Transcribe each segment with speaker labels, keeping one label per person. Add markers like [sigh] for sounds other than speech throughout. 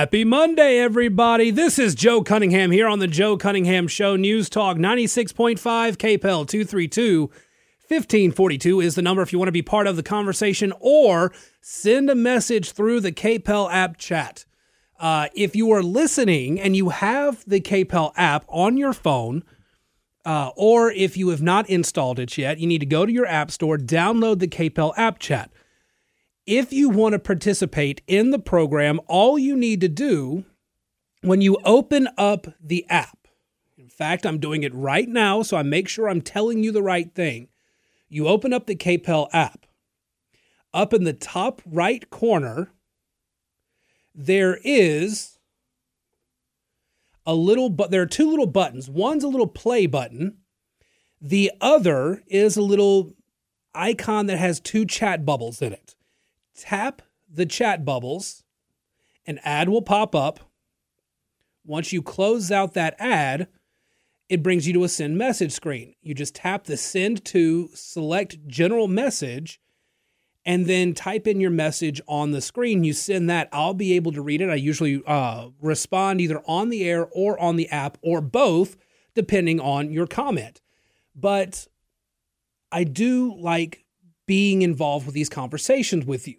Speaker 1: Happy Monday, everybody. This is Joe Cunningham here on the Joe Cunningham Show News Talk 96.5 KPEL 232 1542 is the number if you want to be part of the conversation or send a message through the KPEL app chat. Uh, if you are listening and you have the KPEL app on your phone, uh, or if you have not installed it yet, you need to go to your app store, download the KPEL app chat. If you want to participate in the program, all you need to do when you open up the app, in fact, I'm doing it right now, so I make sure I'm telling you the right thing. You open up the KPEL app. Up in the top right corner, there is a little but there are two little buttons. One's a little play button. The other is a little icon that has two chat bubbles in it. Tap the chat bubbles, an ad will pop up. Once you close out that ad, it brings you to a send message screen. You just tap the send to, select general message, and then type in your message on the screen. You send that. I'll be able to read it. I usually uh, respond either on the air or on the app or both, depending on your comment. But I do like being involved with these conversations with you.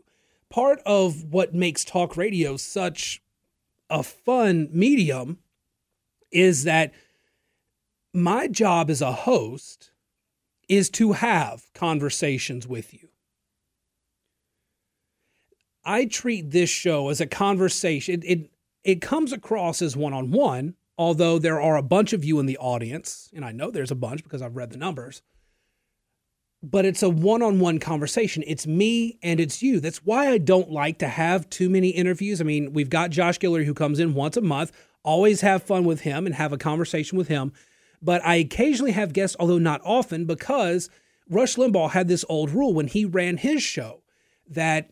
Speaker 1: Part of what makes talk radio such a fun medium is that my job as a host is to have conversations with you. I treat this show as a conversation. It, it, it comes across as one on one, although there are a bunch of you in the audience, and I know there's a bunch because I've read the numbers. But it's a one on one conversation. It's me and it's you. That's why I don't like to have too many interviews. I mean, we've got Josh Guillory who comes in once a month, always have fun with him and have a conversation with him. But I occasionally have guests, although not often, because Rush Limbaugh had this old rule when he ran his show that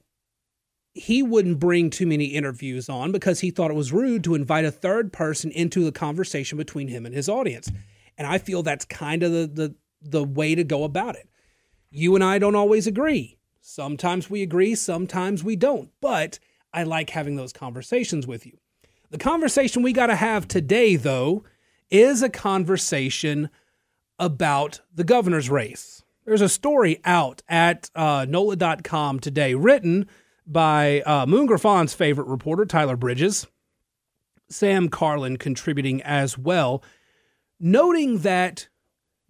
Speaker 1: he wouldn't bring too many interviews on because he thought it was rude to invite a third person into the conversation between him and his audience. And I feel that's kind of the the, the way to go about it. You and I don't always agree. Sometimes we agree, sometimes we don't. But I like having those conversations with you. The conversation we got to have today, though, is a conversation about the governor's race. There's a story out at uh, NOLA.com today written by uh, Moon Griffon's favorite reporter, Tyler Bridges, Sam Karlin contributing as well, noting that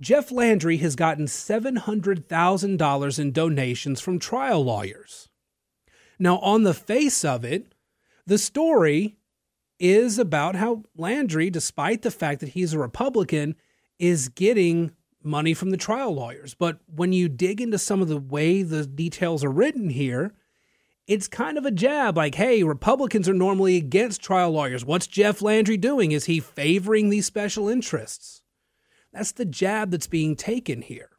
Speaker 1: Jeff Landry has gotten $700,000 in donations from trial lawyers. Now, on the face of it, the story is about how Landry, despite the fact that he's a Republican, is getting money from the trial lawyers. But when you dig into some of the way the details are written here, it's kind of a jab like, hey, Republicans are normally against trial lawyers. What's Jeff Landry doing? Is he favoring these special interests? That's the jab that's being taken here.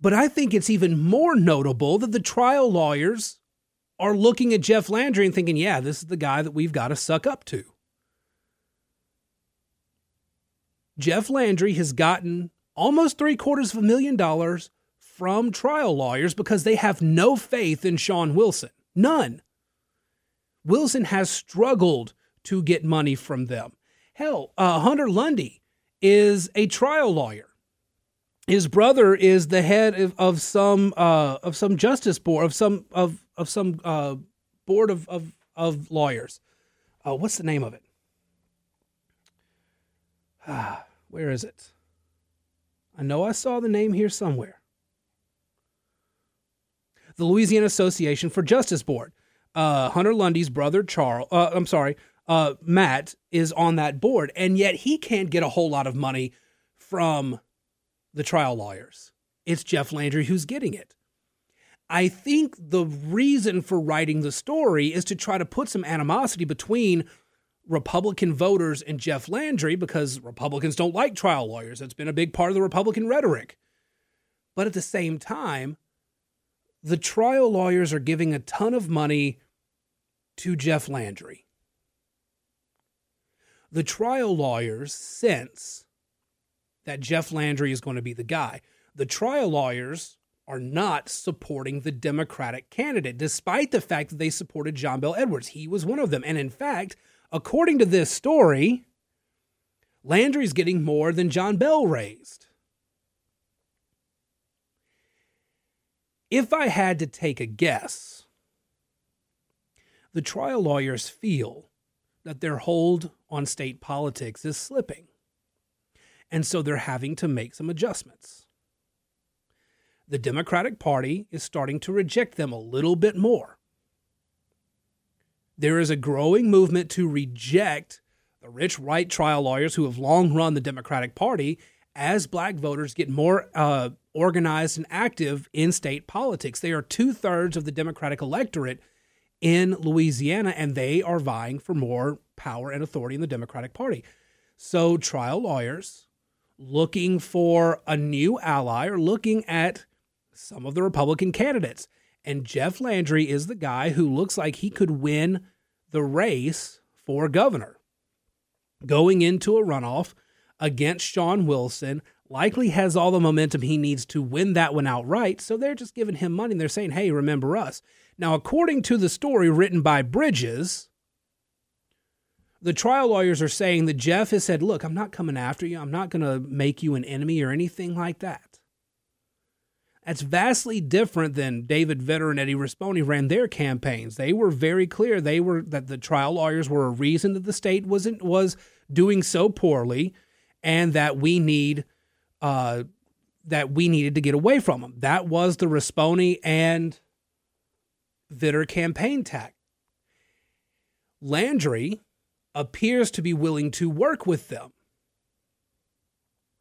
Speaker 1: But I think it's even more notable that the trial lawyers are looking at Jeff Landry and thinking, yeah, this is the guy that we've got to suck up to. Jeff Landry has gotten almost three quarters of a million dollars from trial lawyers because they have no faith in Shawn Wilson. None. Wilson has struggled to get money from them. Hell, uh, Hunter Lundy is a trial lawyer. His brother is the head of, of some uh, of some justice board of some of of some uh, board of, of of lawyers. Uh, what's the name of it? Ah, [sighs] Where is it? I know I saw the name here somewhere the Louisiana Association for Justice Board. Uh, Hunter Lundy's brother, Charles, uh, I'm sorry, uh, Matt, is on that board, and yet he can't get a whole lot of money from the trial lawyers. It's Jeff Landry who's getting it. I think the reason for writing the story is to try to put some animosity between Republican voters and Jeff Landry because Republicans don't like trial lawyers. That's been a big part of the Republican rhetoric. But at the same time, the trial lawyers are giving a ton of money to Jeff Landry. The trial lawyers sense that Jeff Landry is going to be the guy. The trial lawyers are not supporting the Democratic candidate, despite the fact that they supported John Bel Edwards. He was one of them. And in fact, according to this story, Landry's getting more than John Bell raised. If I had to take a guess, the trial lawyers feel that their hold on state politics is slipping. And so they're having to make some adjustments. The Democratic Party is starting to reject them a little bit more. There is a growing movement to reject the rich right trial lawyers who have long run the Democratic Party as black voters get more uh, organized and active in state politics. They are two thirds of the Democratic electorate in Louisiana, and they are vying for more power and authority in the Democratic Party. So, trial lawyers looking for a new ally or looking at some of the Republican candidates. And Jeff Landry is the guy who looks like he could win the race for governor. Going into a runoff against Shawn Wilson, likely has all the momentum he needs to win that one outright. So they're just giving him money and they're saying, hey, remember us. Now, according to the story written by Bridges, the trial lawyers are saying that Jeff has said, look, I'm not coming after you. I'm not going to make you an enemy or anything like that. That's vastly different than David Vitter and Eddie Rispone ran their campaigns. They were very clear. They were that the trial lawyers were a reason that the state wasn't was doing so poorly, and that we need uh, that we needed to get away from them. That was the Rispone and Vitter campaign tack. Landry appears to be willing to work with them.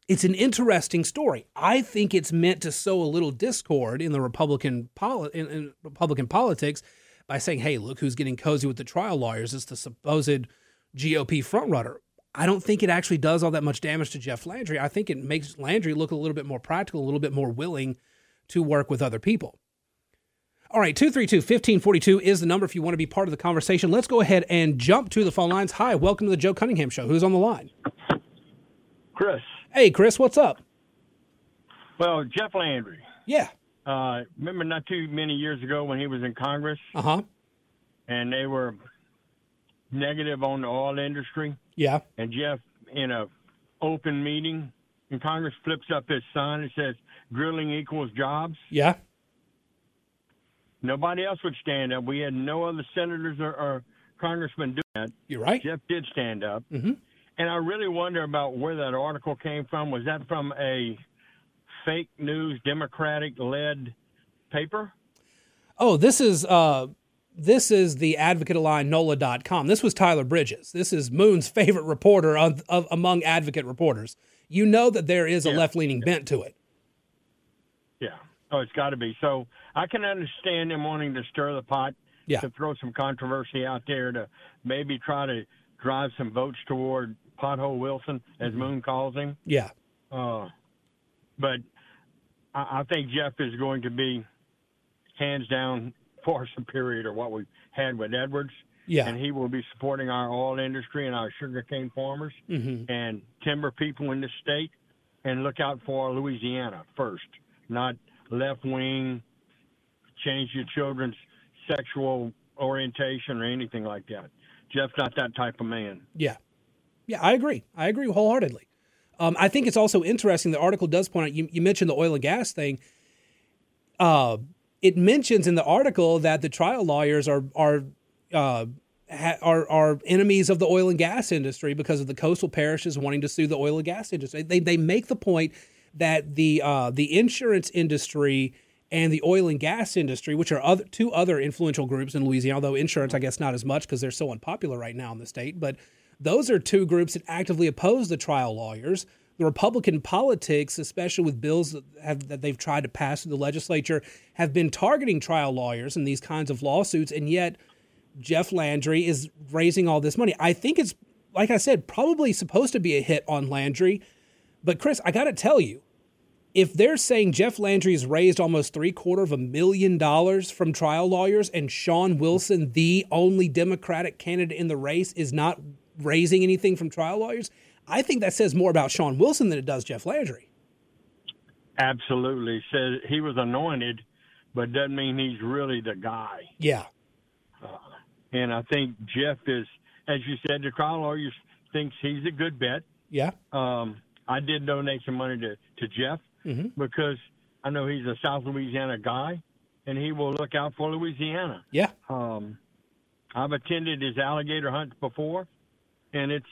Speaker 1: It's an interesting story. I think it's meant to sow a little discord in the Republican poli- in, in Republican politics by saying, "Hey, look who's getting cozy with the trial lawyers. It's the supposed GOP frontrunner." I don't think it actually does all that much damage to Jeff Landry. I think it makes Landry look a little bit more practical, a little bit more willing to work with other people. All right, 232 1542 is the number if you want to be part of the conversation. Let's go ahead and jump to the phone lines. Hi, welcome to the Joe Cunningham Show. Who's on the line?
Speaker 2: Chris.
Speaker 1: Hey, Chris, what's up?
Speaker 2: Well, Jeff Landry.
Speaker 1: Yeah.
Speaker 2: Uh, remember not too many years ago when he was in Congress?
Speaker 1: Uh huh.
Speaker 2: And they were negative on the oil industry.
Speaker 1: Yeah.
Speaker 2: And Jeff, in a open meeting in Congress, flips up his sign and says, "Grilling equals jobs."
Speaker 1: Yeah.
Speaker 2: Nobody else would stand up. We had no other senators or, or congressmen do that.
Speaker 1: You're right.
Speaker 2: Jeff did stand up.
Speaker 1: Mm-hmm.
Speaker 2: And I really wonder about where that article came from. Was that from a fake news Democratic led paper?
Speaker 1: Oh, this is uh this is the advocate line NOLA.com. This was Tyler Bridges. This is Moon's favorite reporter of, of among advocate reporters. You know that there is a
Speaker 2: Yeah.
Speaker 1: left leaning bent to it.
Speaker 2: Yeah. Oh, it's got to be. So I can understand them wanting to stir the pot,
Speaker 1: Yeah.
Speaker 2: to throw some controversy out there, to maybe try to drive some votes toward Pothole Wilson, as
Speaker 1: Mm-hmm.
Speaker 2: Moon calls him.
Speaker 1: Yeah.
Speaker 2: Uh, but I, I think Jeff is going to be hands down far [laughs] superior to what we've had with Edwards.
Speaker 1: Yeah.
Speaker 2: And he will be supporting our oil industry and our sugarcane farmers
Speaker 1: hmm
Speaker 2: and timber people in the state. And look out for Louisiana first, not left wing, change your children's sexual orientation or anything like that. Jeff's not that type of man.
Speaker 1: Yeah. Yeah, I agree. I agree wholeheartedly. Um, I think it's also interesting. The article does point out, you, you mentioned the oil and gas thing. Uh, it mentions in the article that the trial lawyers are, are, uh, ha, are, are enemies of the oil and gas industry because of the coastal parishes wanting to sue the oil and gas industry. They, they make the point that the, uh, the insurance industry and the oil and gas industry, which are other, two other influential groups in Louisiana, although insurance, I guess, not as much because they're so unpopular right now in the state. But those are two groups that actively oppose the trial lawyers. Republican politics, especially with bills that, have, that they've tried to pass through the legislature, have been targeting trial lawyers in these kinds of lawsuits. And yet, Jeff Landry is raising all this money. I think it's, like I said, probably supposed to be a hit on Landry. But, Chris, I got to tell you, if they're saying Jeff Landry has raised almost three quarter of a million dollars from trial lawyers and Shawn Wilson, the only Democratic candidate in the race, is not raising anything from trial lawyers, I think that says more about Shawn Wilson than it does Jeff Landry.
Speaker 2: absolutely says he was anointed, but doesn't mean he's really the guy.
Speaker 1: Yeah.
Speaker 2: Uh, and I think Jeff is, as you said, the trial lawyer thinks he's a good bet.
Speaker 1: Yeah.
Speaker 2: Um, I did donate some money to, to Jeff
Speaker 1: mm-hmm.
Speaker 2: because I know he's a South Louisiana guy, and he will look out for Louisiana.
Speaker 1: Yeah.
Speaker 2: Um, I've attended his alligator hunt before, and it's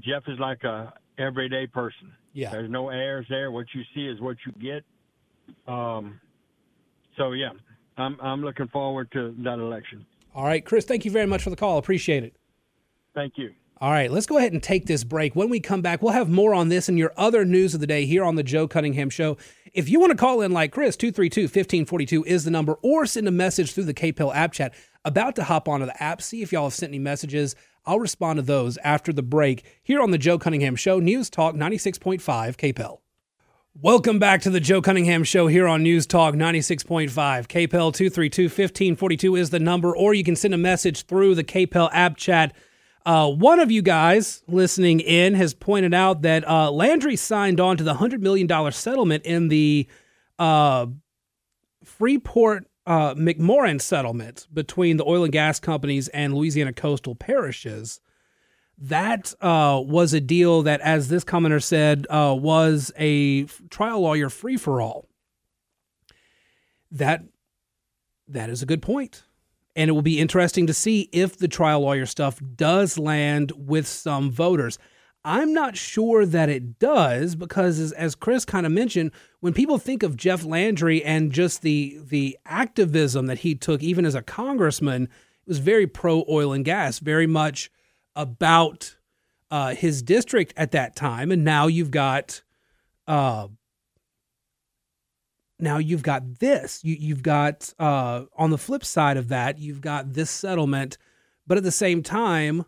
Speaker 2: Jeff is like a everyday person.
Speaker 1: Yeah.
Speaker 2: There's no airs there. What you see is what you get. Um, so yeah, I'm I'm looking forward to that election.
Speaker 1: All right, Chris, thank you very much for the call. Appreciate it.
Speaker 2: Thank you.
Speaker 1: All right, let's go ahead and take this break. When we come back, we'll have more on this and your other news of the day here on the Joe Cunningham Show. If you want to call in like Chris, 232 1542 is the number, or send a message through the KPEL app chat. About to hop onto the app, see if y'all have sent any messages. I'll respond to those after the break here on the Joe Cunningham Show, News Talk 96.5 KPEL. Welcome back to the Joe Cunningham Show here on News Talk 96.5. KPEL 232 1542 is the number, or you can send a message through the KPEL app chat. Uh, one of you guys listening in has pointed out that uh, Landry signed on to the $100 million settlement in the uh, Freeport uh, McMoRan settlement between the oil and gas companies and Louisiana coastal parishes. That uh, was a deal that, as this commenter said, uh, was a trial lawyer free for all. That that is a good. And it will be interesting to see if the trial lawyer stuff does land with some voters. I'm not sure that it does because, as, as Chris kind of mentioned, when people think of Jeff Landry and just the the activism that he took, even as a congressman, it was very pro oil and gas, very much about uh, his district at that time. And now you've got uh, now you've got this. You, you've got uh, on the flip side of that, you've got this settlement, but at the same time,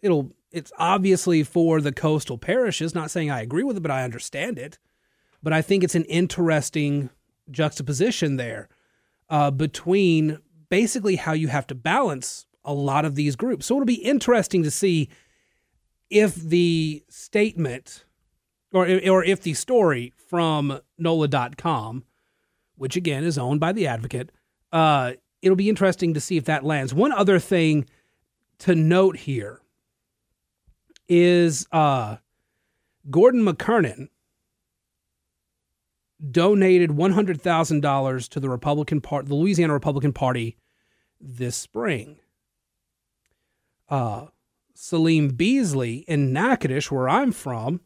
Speaker 1: it'll it's obviously for the coastal parishes. Not saying I agree with it, but I understand it. But I think it's an interesting juxtaposition there uh, between basically how you have to balance a lot of these groups. So it'll be interesting to see if the statement or or if the story from NOLA.com which again is owned by the advocate. Uh, it'll be interesting to see if that lands. One other thing to note here is uh, Gordon McKernan donated $100,000 to the Republican Party, the Louisiana Republican Party this spring. Uh, Salim Beasley in Natchitoches, where I'm from,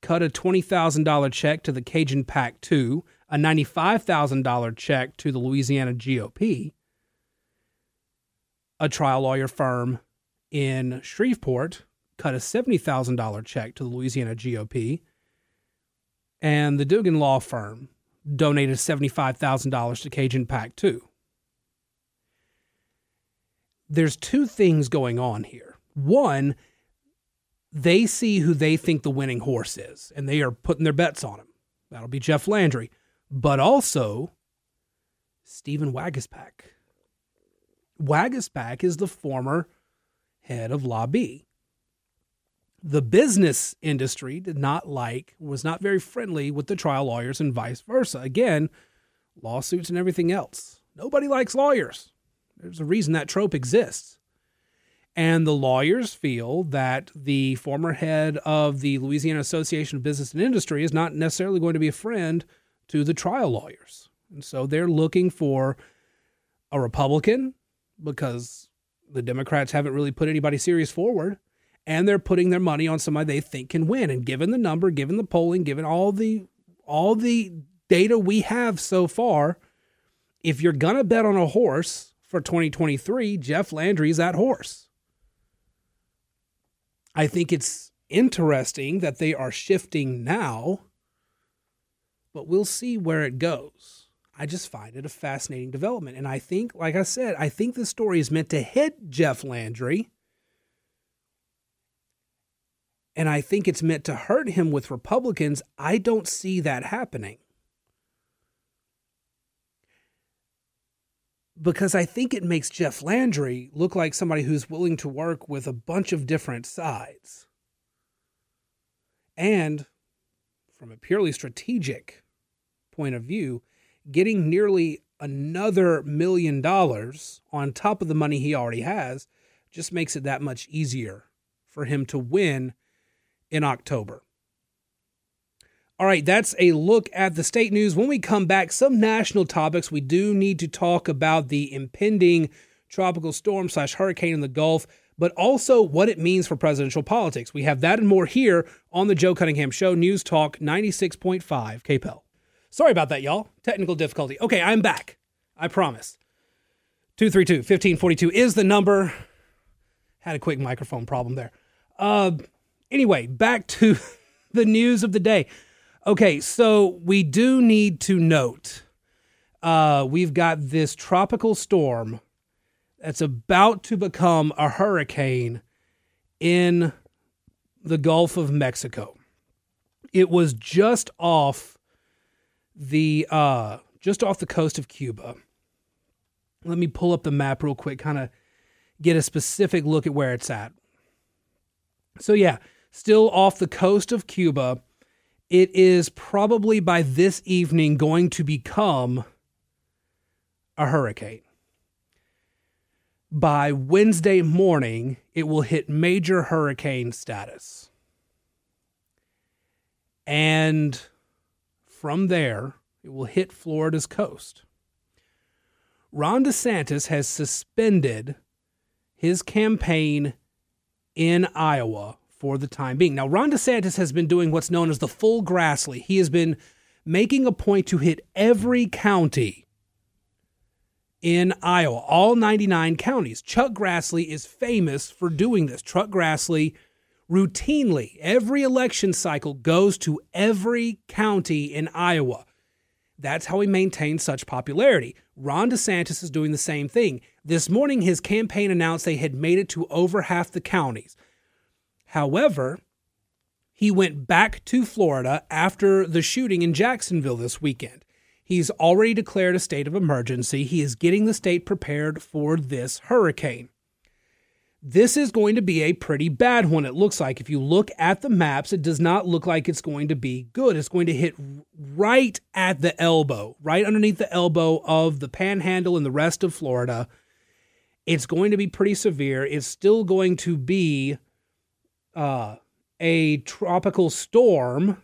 Speaker 1: cut a $20,000 check to the Cajun PAC 2 a $95,000 check to the Louisiana GOP, a trial lawyer firm in Shreveport cut a $70,000 check to the Louisiana GOP, and the Dugan Law Firm donated $75,000 to Cajun PAC 2. There's two things going on here. One, they see who they think the winning horse is, and they are putting their bets on him. That'll be Jeff Landry but also Stephen Waguespack. Waguespack is the former head of B. The business industry did not like, was not very friendly with the trial lawyers and vice versa. Again, lawsuits and everything else. Nobody likes lawyers. There's a reason that trope exists. And the lawyers feel that the former head of the Louisiana Association of Business and Industry is not necessarily going to be a friend to the trial lawyers. And so they're looking for a Republican because the Democrats haven't really put anybody serious forward. And they're putting their money on somebody they think can win. And given the number, given the polling, given all the all the data we have so far, if you're gonna bet on a horse for 2023, Jeff Landry's that horse. I think it's interesting that they are shifting now but we'll see where it goes. I just find it a fascinating development. And I think, like I said, I think the story is meant to hit Jeff Landry. And I think it's meant to hurt him with Republicans. I don't see that happening. Because I think it makes Jeff Landry look like somebody who's willing to work with a bunch of different sides. And from a purely strategic point of view, getting nearly another million dollars on top of the money he already has just makes it that much easier for him to win in October. All right, that's a look at the state news. When we come back, some national topics. We do need to talk about the impending tropical storm slash hurricane in the Gulf, but also what it means for presidential politics. We have that and more here on the Joe Cunningham Show, News Talk 96.5 KPEL. Sorry about that, y'all. Technical difficulty. Okay, I'm back. I promise. 232 1542 is the number. Had a quick microphone problem there. Uh, anyway, back to [laughs] the news of the day. Okay, so we do need to note uh, we've got this tropical storm that's about to become a hurricane in the Gulf of Mexico. It was just off the uh, just off the coast of Cuba. Let me pull up the map real quick, kind of get a specific look at where it's at. So yeah, still off the coast of Cuba it is probably by this evening going to become a hurricane. By Wednesday morning, it will hit major hurricane status. And from there, it will hit Florida's coast. Ron DeSantis has suspended his campaign in Iowa for the time being. Now, Ron DeSantis has been doing what's known as the full Grassley. He has been making a point to hit every county in Iowa, all 99 counties. Chuck Grassley is famous for doing this. Chuck Grassley routinely, every election cycle, goes to every county in Iowa. That's how he maintains such popularity. Ron DeSantis is doing the same thing. This morning, his campaign announced they had made it to over half the counties. However, he went back to Florida after the shooting in Jacksonville this weekend. He's already declared a state of emergency. He is getting the state prepared for this hurricane. This is going to be a pretty bad one, it looks like. If you look at the maps, it does not look like it's going to be good. It's going to hit right at the elbow, right underneath the elbow of the panhandle and the rest of Florida. It's going to be pretty severe. It's still going to be uh, a tropical storm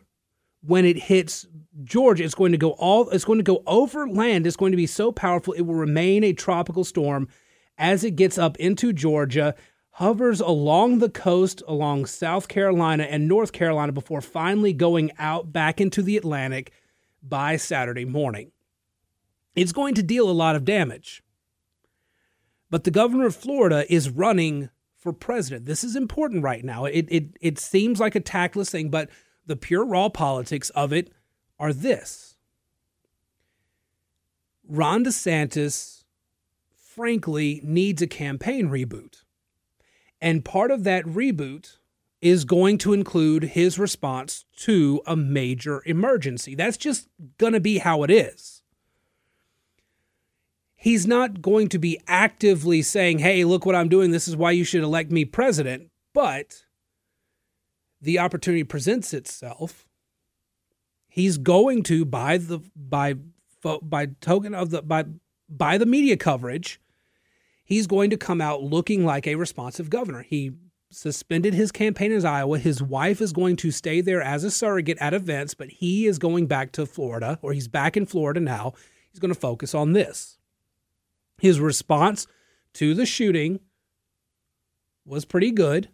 Speaker 1: when it hits Georgia, it's going to go all it's going to go over land. It's going to be so powerful it will remain a tropical storm as it gets up into Georgia, hovers along the coast along South Carolina and North Carolina before finally going out back into the Atlantic by Saturday morning. It's going to deal a lot of damage. But the governor of Florida is running for president. This is important right now. It it it seems like a tactless thing, but the pure raw politics of it are this. Ron DeSantis frankly needs a campaign reboot. And part of that reboot is going to include his response to a major emergency. That's just going to be how it is he's not going to be actively saying, hey, look what I'm doing. This is why you should elect me president. But the opportunity presents itself. He's going to, by the by by token of the by by the media coverage, he's going to come out looking like a responsive governor. He suspended his campaign in Iowa. His wife is going to stay there as a surrogate at events, but he is going back to Florida, or he's back in Florida now. He's going to focus on this. His response to the shooting was pretty good.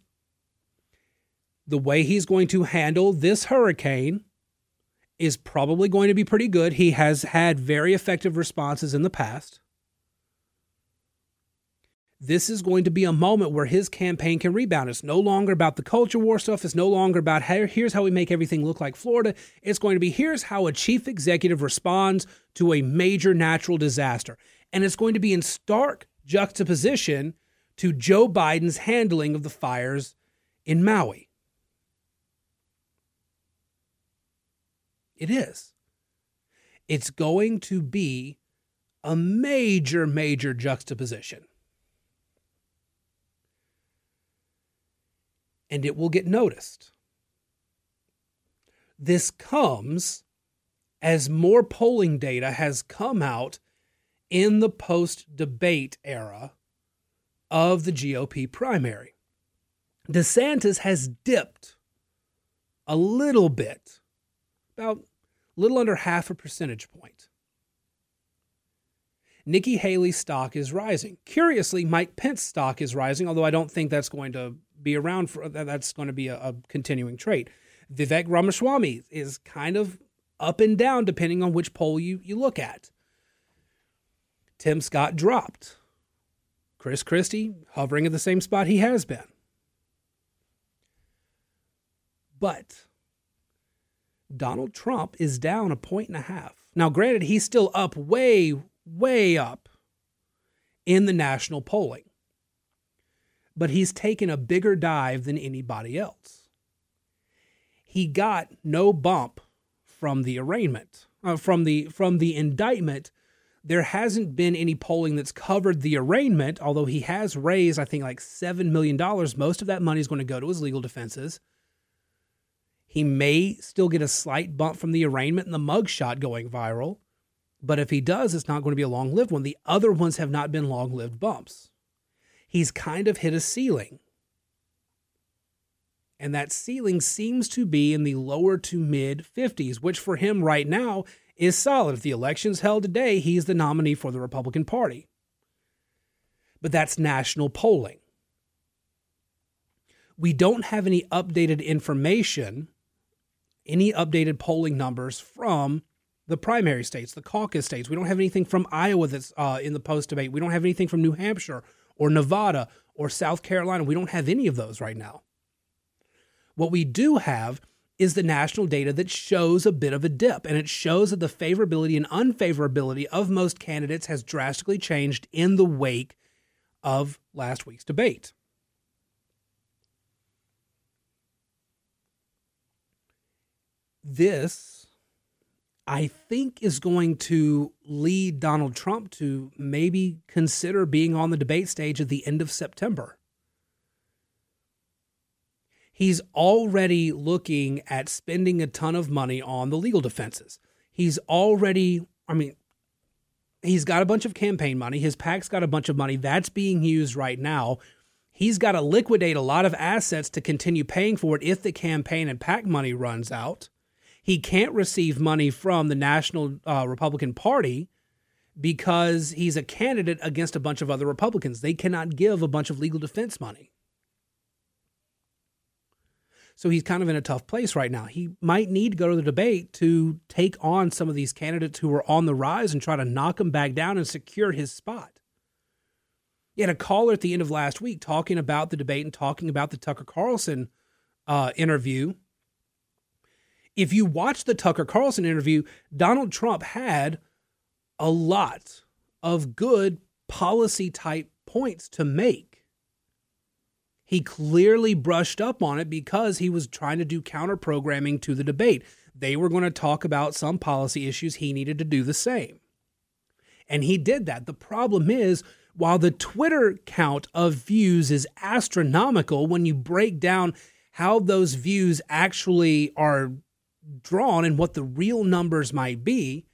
Speaker 1: The way he's going to handle this hurricane is probably going to be pretty good. He has had very effective responses in the past. This is going to be a moment where his campaign can rebound. It's no longer about the culture war stuff. It's no longer about hey, here's how we make everything look like Florida. It's going to be here's how a chief executive responds to a major natural disaster and it's going to be in stark juxtaposition to Joe Biden's handling of the fires in Maui. It is. It's going to be a major, major juxtaposition. And it will get noticed. This comes as more polling data has come out in the post debate era of the GOP primary. DeSantis has dipped a little bit, about a little under half a percentage point. Nikki Haley's stock is rising. Curiously, Mike Pence's stock is rising, although I don't think that's going to be around for that's going to be a, a continuing trait. Vivek Ramaswamy is kind of up and down depending on which poll you, you look at. Tim Scott dropped. Chris Christie hovering at the same spot he has been. But Donald Trump is down a point and a half. Now, granted, he's still up way, way up in the national polling, but he's taken a bigger dive than anybody else. He got no bump from the arraignment, uh, from the from the indictment. There hasn't been any polling that's covered the arraignment, although he has raised, I think, like $7 million. Most of that money is going to go to his legal defenses. He may still get a slight bump from the arraignment and the mugshot going viral, but if he does, it's not going to be a long lived one. The other ones have not been long lived bumps. He's kind of hit a ceiling. And that ceiling seems to be in the lower to mid 50s, which for him right now is solid. If the election's held today, he's the nominee for the Republican Party. But that's national polling. We don't have any updated information any updated polling numbers from the primary states, the caucus states. We don't have anything from Iowa that's uh, in the post debate. We don't have anything from New Hampshire or Nevada or South Carolina. We don't have any of those right now. What we do have is the national data that shows a bit of a dip, and it shows that the favorability and unfavorability of most candidates has drastically changed in the wake of last week's debate. this, I think, is going to lead Donald Trump to maybe consider being on the debate stage at the end of September. He's already looking at spending a ton of money on the legal defenses. He's already, I mean, he's got a bunch of campaign money. His PAC's got a bunch of money that's being used right now. He's got to liquidate a lot of assets to continue paying for it if the campaign and PAC money runs out he can't receive money from the National uh, Republican Party because he's a candidate against a bunch of other Republicans. They cannot give a bunch of legal defense money. So he's kind of in a tough place right now. He might need to go to the debate to take on some of these candidates who are on the rise and try to knock them back down and secure his spot. He had a caller at the end of last week talking about the debate and talking about the Tucker Carlson uh, interview if you watch the Tucker Carlson interview, Donald Trump had a lot of good policy type points to make. He clearly brushed up on it because he was trying to do counter programming to the debate. They were going to talk about some policy issues. He needed to do the same. And he did that. The problem is, while the Twitter count of views is astronomical, when you break down how those views actually are drawn and what the real numbers might be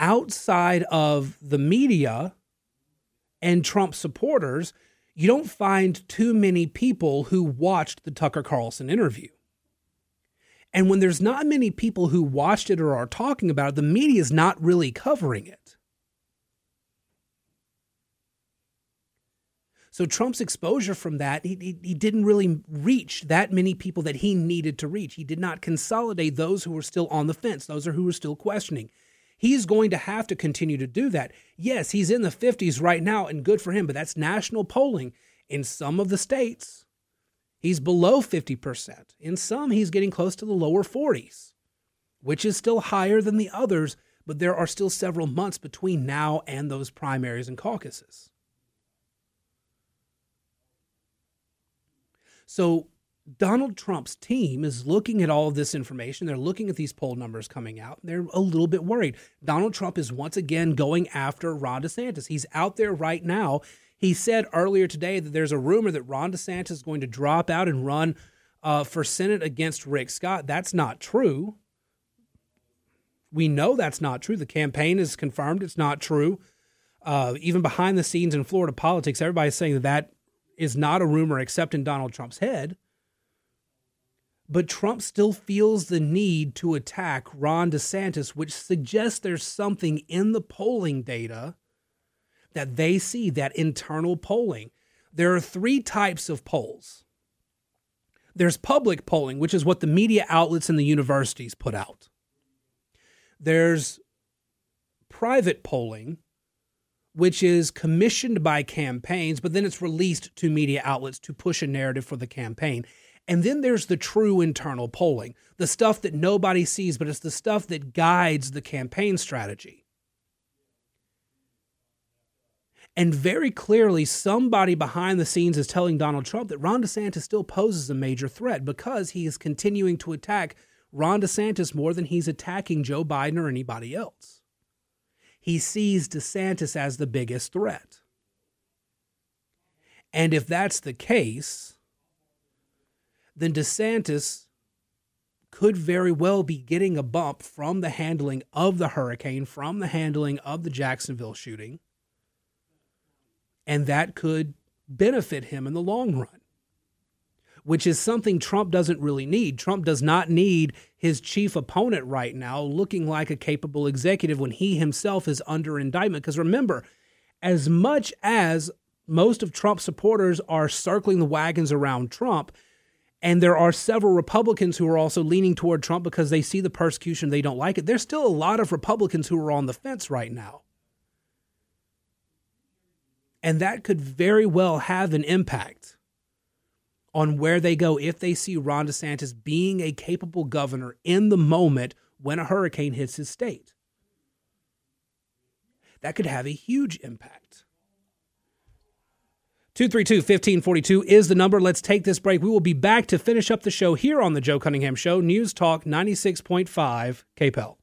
Speaker 1: outside of the media and Trump supporters, you don't find too many people who watched the Tucker Carlson interview. And when there's not many people who watched it or are talking about it, the media is not really covering it. So Trump's exposure from that, he, he, he, didn't really reach that many people that he needed to reach. He did not consolidate those who were still on the fence, those are who were still questioning. He's going to have to continue to do that. Yes, he's in the 50s right now, and good for him, but that's national polling. In some of the states, he's below 50%. In some, he's getting close to the lower 40s, which is still higher than the others, but there are still several months between now and those primaries and caucuses. So Donald Trump's team is looking at all of this information. They're looking at these poll numbers coming out. They're a little bit worried. Donald Trump is once again going after Ron DeSantis. He's out there right now. He said earlier today that there's a rumor that Ron DeSantis is going to drop out and run uh, for Senate against Rick Scott. That's not true. We know that's not true. The campaign has confirmed it's not true. Uh, even behind the scenes in Florida politics, everybody's saying that that is not a rumor except in Donald Trump's head. But Trump still feels the need to attack Ron DeSantis, which suggests there's something in the polling data that they see, that internal polling. There are three types of polls there's public polling, which is what the media outlets and the universities put out. There's private polling, which is commissioned by campaigns, but then it's released to media outlets to push a narrative for the campaign. And then there's the true internal polling, the stuff that nobody sees, but it's the stuff that guides the campaign strategy. And very clearly, somebody behind the scenes is telling Donald Trump that Ron DeSantis still poses a major threat because he is continuing to attack Ron DeSantis more than he's attacking Joe Biden or anybody else. He sees DeSantis as the biggest threat. And if that's the case, then DeSantis could very well be getting a bump from the handling of the hurricane, from the handling of the Jacksonville shooting and that could benefit him in the long run, which is something Trump doesn't really need. Trump does not need his chief opponent right now looking like a capable executive when he himself is under indictment. Because remember, as much as most of Trump's supporters are circling the wagons around Trump, and there are several Republicans who are also leaning toward Trump because they see the persecution, they don't like it. There's still a lot of Republicans who are on the fence right now. And that could very well have an impact on where they go if they see Ron DeSantis being a capable governor in the moment when a hurricane hits his state. That could have a huge impact. 232 1542 is the number. Let's take this break. We will be back to finish up the show here on The Joe Cunningham Show, News Talk 96.5 KPEL.